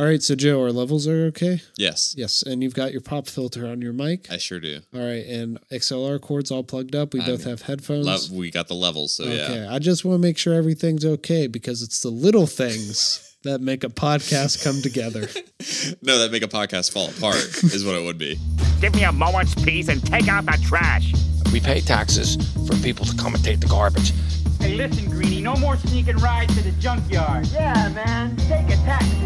All right, so Joe, our levels are okay. Yes, Yes, and you've got your pop filter on your mic. I sure do. All right, and XLR cords all plugged up. We I'm- both have headphones. Le- we got the levels, so okay, yeah. I just want to make sure everything's okay because it's the little things that make a podcast come together. No, that make a podcast fall apart is what it would be. Give me a moment's peace and take out the trash. We pay taxes for people to come and take the garbage. Hey, listen, Greenie, no more sneaking rides to the junkyard. Yeah, man. Take a taxi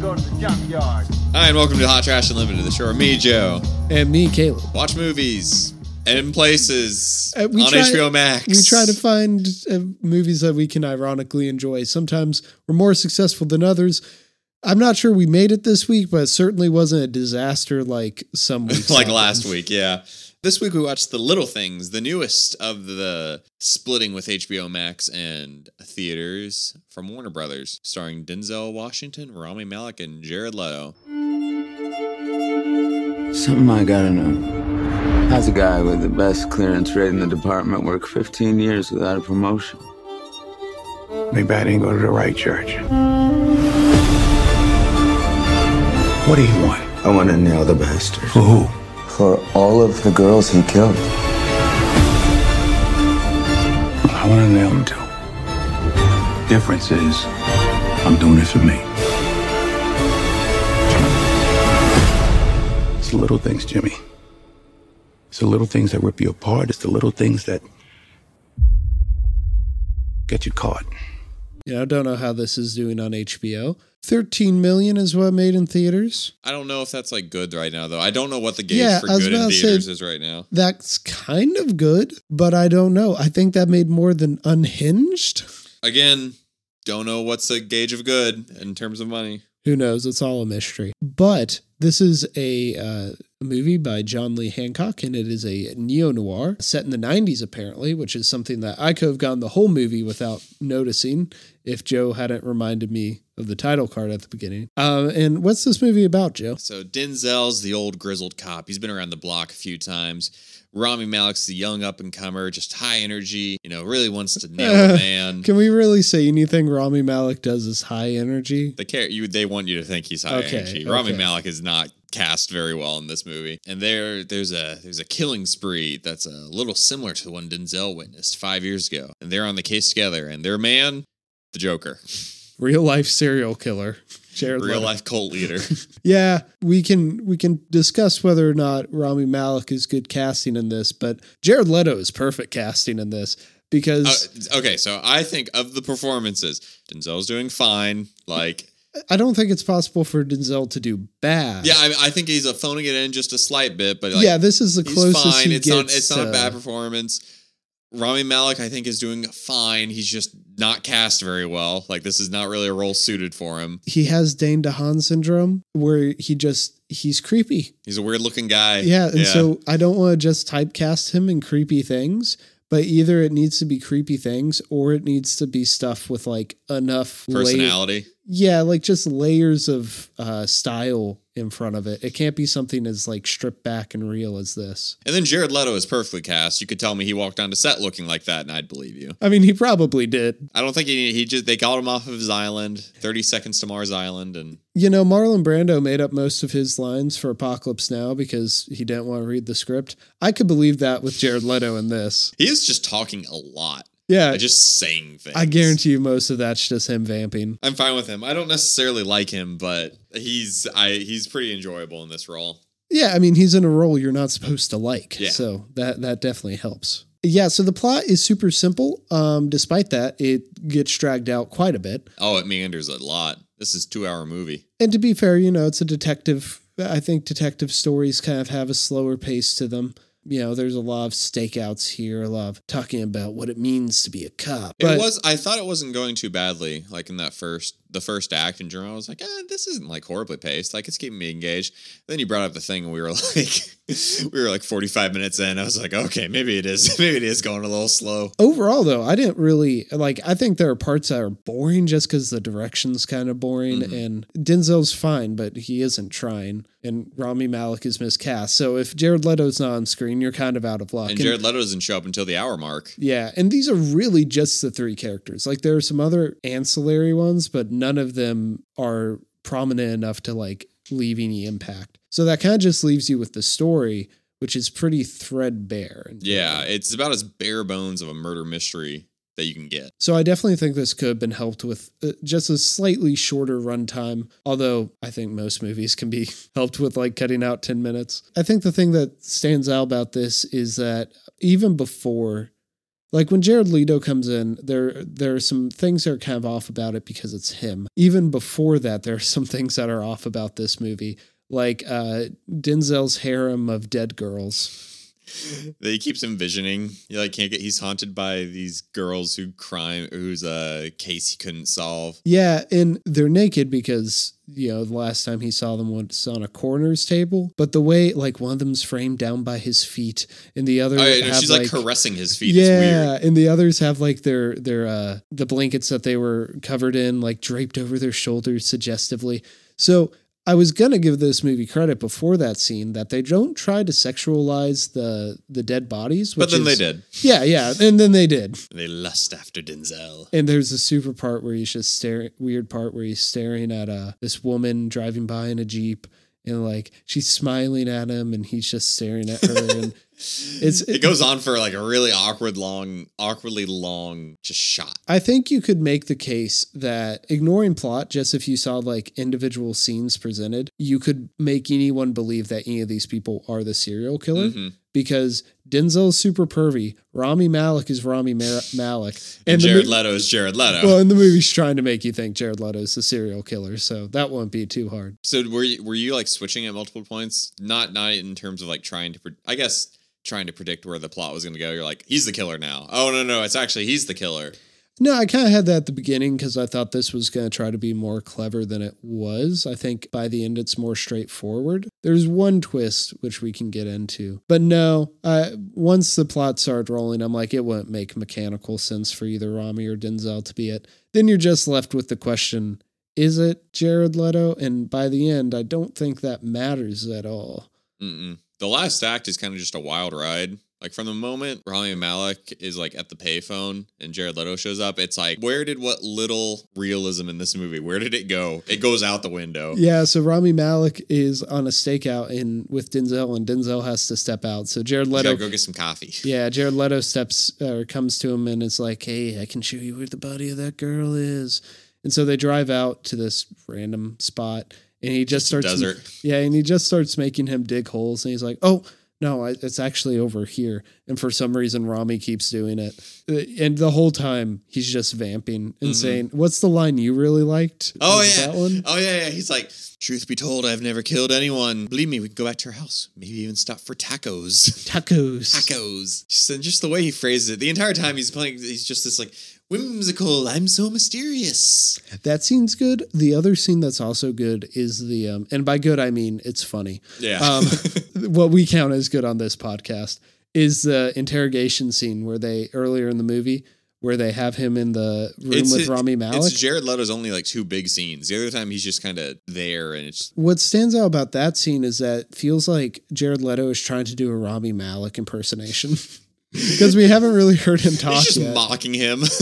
go to the junkyard. Hi, and welcome to Hot Trash Unlimited, the show where me, Joe, And me, Caleb. watch movies and places Uh, we on try- HBO Max. We try to find uh, movies that we can ironically enjoy. Sometimes we're more successful than others. I'm not sure we made it this week, but it certainly wasn't a disaster like some weeks. like happened. last week, yeah. This week we watched The Little Things, the newest of the splitting with HBO Max and theaters from Warner Brothers, starring Denzel Washington, Rami Malek, and Jared Leto. Something I gotta know. How's a guy with the best clearance rate in the department work 15 years without a promotion? Maybe I didn't go to the right church. What do you want? I want to nail the bastard. For who? For all of the girls he killed. I want to nail him too. Difference is, I'm doing it for me. It's the little things, Jimmy. It's the little things that rip you apart. It's the little things that get you caught. You know, don't know how this is doing on HBO. 13 million is what made in theaters. I don't know if that's like good right now, though. I don't know what the gauge Yeah, for good in to say- theaters is right now. That's kind of good, but I don't know. I think that made more than Unhinged. Again, don't know what's the gauge of good in terms of money. Who knows? It's all a mystery. But this is a uh, movie by John Lee Hancock, and it is a neo noir set in the 90s, apparently, which is something that I could have gone the whole movie without noticing if Joe hadn't reminded me of the title card at the beginning. Uh, and what's this movie about, Joe? So Denzel's the old grizzled cop. He's been around the block a few times. Rami Malek's the young up and comer, just high energy. You know, really wants to nail a man. Can we really say anything Rami Malek does is high energy? They care you. They want you to think he's high Okay, energy. Rami okay. Malek is not cast very well in this movie, and there there's a there's a killing spree that's a little similar to the one Denzel witnessed five years ago, and they're on the case together, and their man, the Joker, Real life serial killer. Jared real Leto. life cult leader. Yeah, we can we can discuss whether or not Rami Malek is good casting in this, but Jared Leto is perfect casting in this because Uh, okay, so I think of the performances, Denzel's doing fine. Like, I don't think it's possible for Denzel to do bad. yeah, I, I think he's phoning it in just a slight bit, but like, yeah, this is the closest fine. he It's gets. not. It's not a bad performance. Rami Malek, I think, is doing fine. He's just not cast very well. Like this is not really a role suited for him. He has Dane DeHaan syndrome, where he just he's creepy. He's a weird looking guy. Yeah, and so I don't want to just typecast him in creepy things, but either it needs to be creepy things or it needs to be stuff with like enough personality. yeah, like just layers of uh, style in front of it. It can't be something as like stripped back and real as this. And then Jared Leto is perfectly cast. You could tell me he walked onto set looking like that, and I'd believe you. I mean, he probably did. I don't think he he just they got him off of his island, Thirty Seconds to Mars Island, and You know, Marlon Brando made up most of his lines for Apocalypse Now because he didn't want to read the script. I could believe that with Jared Leto in this. he is just talking a lot. Yeah, just saying things. I guarantee you most of that's just him vamping. I'm fine with him. I don't necessarily like him, but he's I he's pretty enjoyable in this role. Yeah, I mean, he's in a role you're not supposed to like. Yeah. So that that definitely helps. Yeah, so the plot is super simple. Um, despite that, it gets dragged out quite a bit. Oh, it meanders a lot. This is two hour movie. And to be fair, you know, it's a detective. I think detective stories kind of have a slower pace to them. You know, there's a lot of stakeouts here, a lot of talking about what it means to be a cop. it was I thought it wasn't going too badly, like in that first the first act in general. I was like, eh, this isn't like horribly paced. Like it's keeping me engaged. Then you brought up the thing and we were like we were like 45 minutes in. I was like, okay, maybe it is maybe it is going a little slow. Overall, though, I didn't really like. I think there are parts that are boring just because the direction's kind of boring. Mhm. And Denzel's fine, but he isn't trying. And Rami Malek is miscast. So if Jared Leto's not on screen, you're kind of out of luck. And Jared Leto doesn't show up until the hour mark. Yeah, and these are really just the three characters. Like there are some other ancillary ones, but none of them are prominent enough to like leave any impact. So that kind of just leaves you with the story, which is pretty threadbare. Yeah, it's about as bare bones of a murder mystery that you can get. So I definitely think this could have been helped with uh, just a slightly shorter runtime, although I think most movies can be helped with like cutting out 10 minutes. I think the thing that stands out about this is that even before like when Jared Leto comes in, there there are some things that are kind of off about it because it's him. Even before that, there are some things that are off about this movie, like uh, Denzel's harem of dead girls. That he keeps envisioning. He like can't get. He's haunted by these girls who crime, whose uh, case he couldn't solve. Yeah, and they're naked because you know the last time he saw them was on a coroner's table. But the way like one of them's framed down by his feet, and the other Oh, yeah, have, she's like, caressing his feet. It's weird. yeah, and the others have like their their uh the blankets that they were covered in like draped over their shoulders suggestively. So I was gonna give this movie credit before that scene that they don't try to sexualize the the dead bodies. But then they did. Yeah, yeah, and then they did. They lust after Denzel. And there's a super part where he's just staring, weird part where he's staring at uh, this woman driving by in a Jeep and like she's smiling at him and he's just staring at her. and it's, It goes on for like a really awkward, long, awkwardly long, just shot. I think you could make the case that ignoring plot, just if you saw like individual scenes presented, you could make anyone believe that any of these people are the serial killer Mhm. because Denzel's super pervy. Rami Malek is Rami Mar- Malek. And, the Jared mo- Leto is Jared Leto. Well, and the movie's trying to make you think Jared Leto is the serial killer, so that won't be too hard. so were you, were you like switching at multiple points? Not not in terms of like trying to, I guess trying to predict where the plot was going to go. You're like, he's the killer now. Oh no no, it's actually he's the killer. No, I kind of had that at the beginning because I thought this was going to try to be more clever than it was. I think by the end, it's more straightforward. There's one twist which we can get into, but no, uh, once the plot started rolling, I'm like, it wouldn't make mechanical sense for either Rami or Denzel to be it. Then you're just left with the question is it Jared Leto? And by the end, I don't think that matters at all. Mm-mm. The last act is kind of just a wild ride. Like from the moment Rami Malek is like at the payphone and Jared Leto shows up, it's like, where did what little realism in this movie? Where did it go? It goes out the window. Yeah, so Rami Malek is on a stakeout in with Denzel, and Denzel has to step out. So Jared Leto go get some coffee. Yeah, Jared Leto steps or comes to him and is like, "Hey, I can show you where the body of that girl is." And so they drive out to this random spot, and he just starts. desert. Yeah, and he just starts making him dig holes, and he's like, "Oh." No, I, it's actually over here. And for some reason, Rami keeps doing it. Uh, And the whole time, he's just vamping and saying, What's the line you really liked? Mm-hmm. Oh yeah. That one? Oh yeah, yeah. He's like, truth be told, I've never killed anyone. Believe me, we can go back to her house. Maybe even stop for tacos. Tacos. Tacos. Just, and just the way he phrases it, the entire time he's playing, he's just this like whimsical. I'm so mysterious. That scene's good. The other scene that's also good is the, um, and by good, I mean it's funny. Yeah. um, what we count as good on this podcast is the interrogation scene where they earlier in the movie where they have him in the room with Rami Malek. It's Jared Leto's only like two big scenes. The other time he's just kind of there, and it's what stands out about that scene is that it feels like Jared Leto is trying to do a Rami Malek impersonation because we haven't really heard him talk he's just yet. mocking him.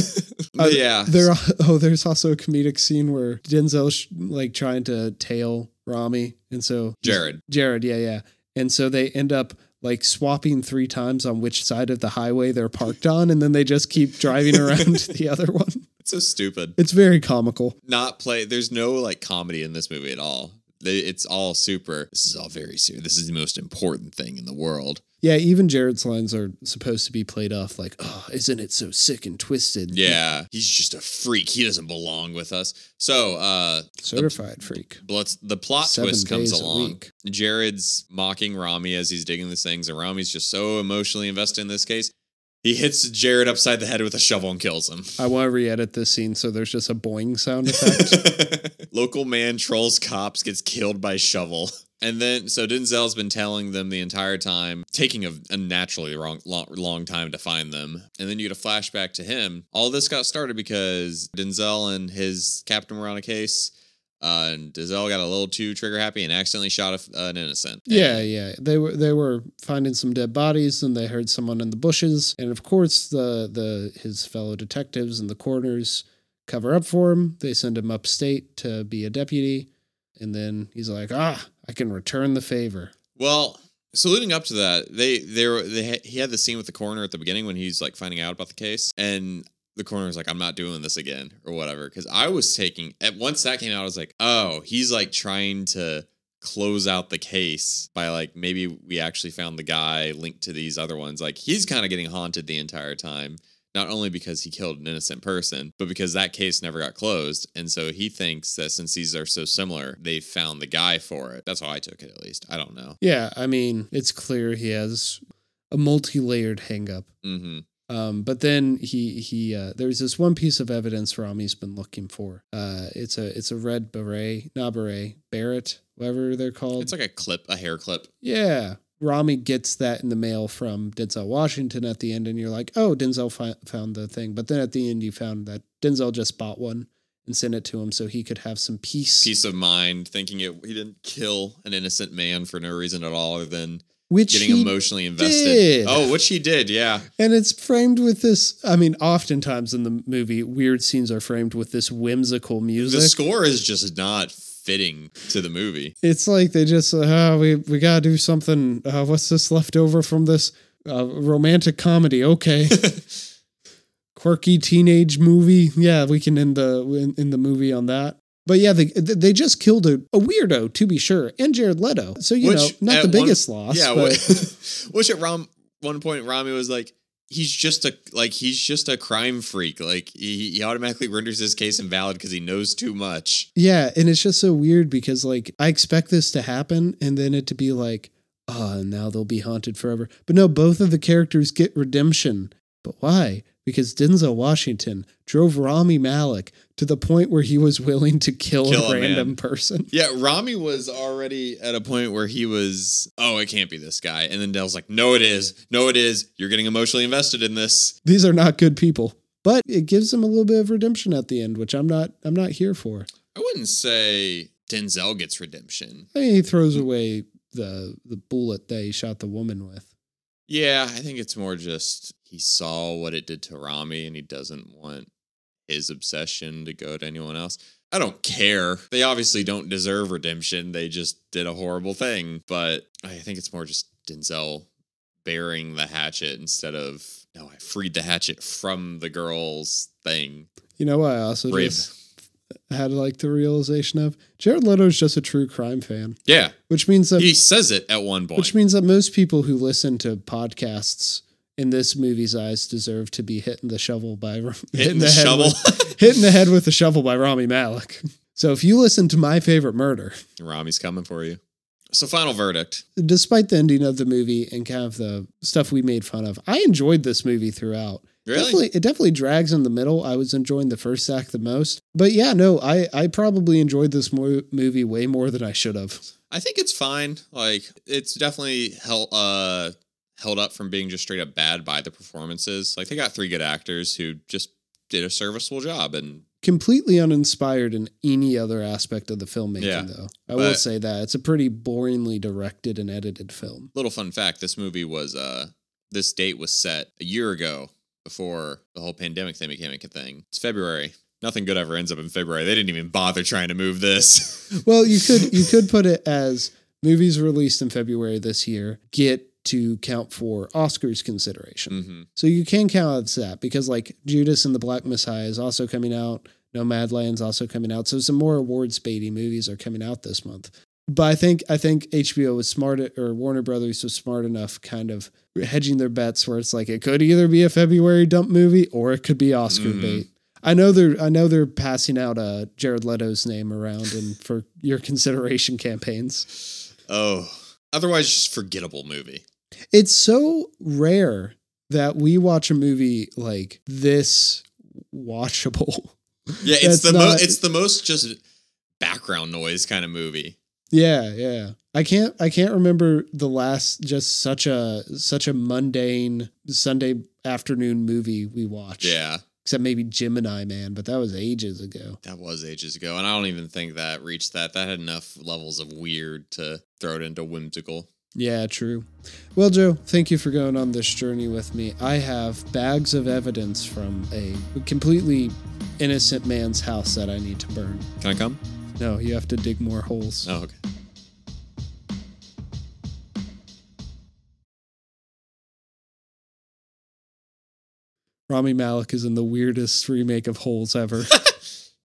Uh, yeah. There. Oh, there's also a comedic scene where Denzel's like trying to tail Rami, and so Jared. Jared, yeah, yeah, and so they end up like swapping three times on which side of the highway they're parked on, and then they just keep driving around the other one. It's so stupid. It's very comical. Not play. There's no like comedy in this movie at all. They- It's all super. This is all very serious. This is the most important thing in the world. Yeah, even Jared's lines are supposed to be played off like, "Oh, isn't it so sick and twisted?" Yeah, he's just a freak. He doesn't belong with us. So, uh, certified freak. Let's, the plot Seven twist comes along. Jared's mocking Rami as he's digging these things, and Rami's just so emotionally invested in this case. He hits Jared upside the head with a shovel and kills him. I want to re-edit this scene so there's just a boing sound effect. Local man trolls cops, gets killed by shovel. And then, so Denzel's been telling them the entire time, taking a naturally wrong, long, long time to find them. And then you get a flashback to him. All this got started because Denzel and his captain were on a case. Uh, and Denzel got a little too trigger happy and accidentally shot a, an innocent. yeah, yeah. They were they were finding some dead bodies, and they heard someone in the bushes, and of course the the his fellow detectives and the coroners cover up for him. They send him upstate to be a deputy. and then he's like, ah, I can return the favor. Well, so leading up to that, they they were they he had the scene with the coroner at the beginning when he's like finding out about the case, and the coroner's like, "I'm not doing this again" or whatever. Because I was taking at once that came out, I was like, "Oh, he's like trying to." close out the case by like maybe we actually found the guy linked to these other ones like he's kind of getting haunted the entire time not only because he killed an innocent person, but because that case never got closed. And so he thinks that since these are so similar, they found the guy for it. That's how I took it, at least. I don't know. Yeah, I mean, it's clear he has a multi-layered hangup. Mm-hmm. Um, but then he he uh, there's this one piece of evidence Rami's been looking for. Uh, it's a it's a red beret, not beret, barrette, whatever they're called. It's like a clip, a hair clip. yeah, Rami gets that in the mail from Denzel Washington at the end, and you're like, oh, Denzel fi- found the thing. But then at the end, you found that Denzel just bought one and sent it to him so he could have some peace. Peace of mind, thinking it he didn't kill an innocent man for no reason at all other than which getting emotionally invested. did. Oh, which he did, yeah. And it's framed with this. I mean, oftentimes in the movie, weird scenes are framed with this whimsical music. The score is just not fitting to the movie. it's like they just, uh, oh, we we gotta do something. Uh, what's this left over from this uh, romantic comedy? Okay, quirky teenage movie. Yeah, we can end the in, in the movie on that. But yeah, they they just killed a, a weirdo to be sure, and Jared Leto. So you know, not the one- biggest loss. Yeah, but wh- which at Ram, one point Rami was like, he's just a like he's just a crime freak. Like he, he automatically renders his case invalid because he knows too much. Yeah, and it's just so weird because like I expect this to happen and then it to be like, oh, now they'll be haunted forever. But no, both of the characters get redemption. But why? Because Denzel Washington drove Rami Malek to the point where he was willing to kill, Kill a a random man. person. Yeah, Rami was already at a point where he was, oh, it can't be this guy. And then Dell's like, no, it is. No, it is. You're getting emotionally invested in this. These are not good people. But it gives him a little bit of redemption at the end, which I'm not I'm not here for. I wouldn't say Denzel gets redemption. I mean, he throws away the the bullet that he shot the woman with. Yeah, I think it's more just he saw what it did to Rami and he doesn't want his obsession to go to anyone else. I don't care. They obviously don't deserve redemption. They just did a horrible thing. But I think it's more just Denzel bearing the hatchet instead of, no, I freed the hatchet from the girl's thing. You know what I also Rib. just had like the realization of Jared Leto's just a true crime fan, Yeah. which means that He says it at one point. which means that most people who listen to podcasts in this movie's eyes deserve to be hit in the shovel by Hitting the head shovel. with, hit in the head with a shovel by Rami Malek. So if you listen to my favorite murder, Rami's coming for you. So, final verdict. despite the ending of the movie and kind of the stuff we made fun of, I enjoyed this movie throughout. Really? Definitely, it definitely drags in the middle. I was enjoying the first act the most, but yeah, no, I I probably enjoyed this mo- movie way more than I should have. I think it's fine. Like it's definitely held uh held up from being just straight up bad by the performances. Like they got three good actors who just did a serviceable job and Completely uninspired in any other aspect of the filmmaking, Yeah, though. I will say that it's a pretty boringly directed and edited film. little fun fact, this movie was uh this date was set a year ago before the whole pandemic thing became a thing. It's February. Nothing good ever ends up in February. They didn't even bother trying to move this. Well, you could you could put it as movies released in February this year get to count for Oscars consideration. hmm So you can count as that because like Judas and the Black Messiah is also coming out. Nomadland's also coming out. So some more awards baity movies are coming out this month. But I think I think HBO was smart or Warner Brothers was smart enough kind of hedging their bets where it's like it could either be a February dump movie or it could be Oscar Mhm. bait. I know they're I know they're passing out uh, Jared Leto's name around and for your consideration campaigns. Oh. Otherwise just forgettable movie. It's so rare that we watch a movie like this watchable. Yeah, it's the mo- it's the most just background noise kind of movie. Yeah, yeah. I can't I can't remember the last just such a such a mundane Sunday afternoon movie we watched. Yeah. Except maybe Gemini Man, but that was ages ago. That was ages ago, and I don't even think that reached that. That had enough levels of weird to throw it into whimsical. Yeah, true. Well, Joe, thank you for going on this journey with me. I have bags of evidence from a completely innocent man's house that I need to burn. Can I come? No, you have to dig more holes. Oh, okay. Rami Malek is in the weirdest remake of Holes ever.